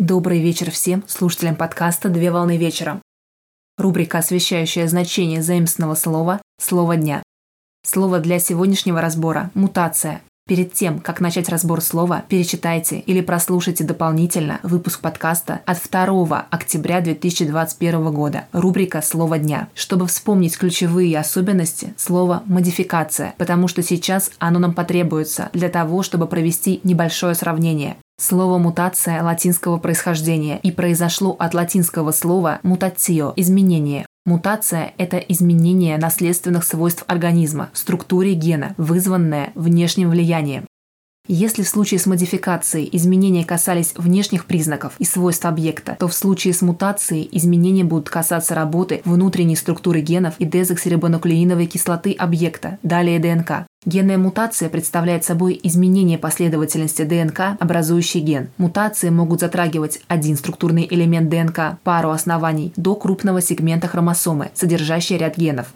Добрый вечер всем слушателям подкаста «Две волны вечером». Рубрика, освещающая значение заимственного слова «Слово дня». Слово для сегодняшнего разбора – мутация. Перед тем, как начать разбор слова, перечитайте или прослушайте дополнительно выпуск подкаста от 2 октября 2021 года, рубрика «Слово дня», чтобы вспомнить ключевые особенности слова «модификация», потому что сейчас оно нам потребуется для того, чтобы провести небольшое сравнение. Слово «мутация» латинского происхождения и произошло от латинского слова «мутацио» – изменение. Мутация – это изменение наследственных свойств организма, структуре гена, вызванное внешним влиянием. Если в случае с модификацией изменения касались внешних признаков и свойств объекта, то в случае с мутацией изменения будут касаться работы внутренней структуры генов и дезоксирибонуклеиновой кислоты объекта, далее ДНК. Генная мутация представляет собой изменение последовательности ДНК, образующий ген. Мутации могут затрагивать один структурный элемент ДНК, пару оснований, до крупного сегмента хромосомы, содержащий ряд генов.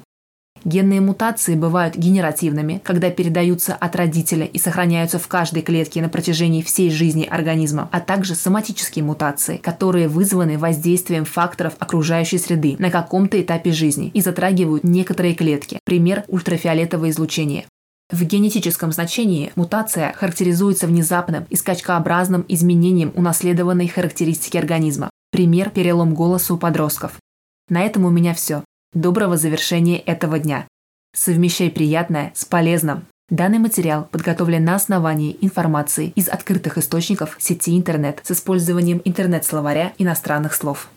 Генные мутации бывают генеративными, когда передаются от родителя и сохраняются в каждой клетке на протяжении всей жизни организма, а также соматические мутации, которые вызваны воздействием факторов окружающей среды на каком-то этапе жизни и затрагивают некоторые клетки. Пример – ультрафиолетовое излучение. В генетическом значении мутация характеризуется внезапным и скачкообразным изменением унаследованной характеристики организма. Пример – перелом голоса у подростков. На этом у меня все. Доброго завершения этого дня. Совмещай приятное с полезным. Данный материал подготовлен на основании информации из открытых источников сети интернет с использованием интернет-словаря иностранных слов.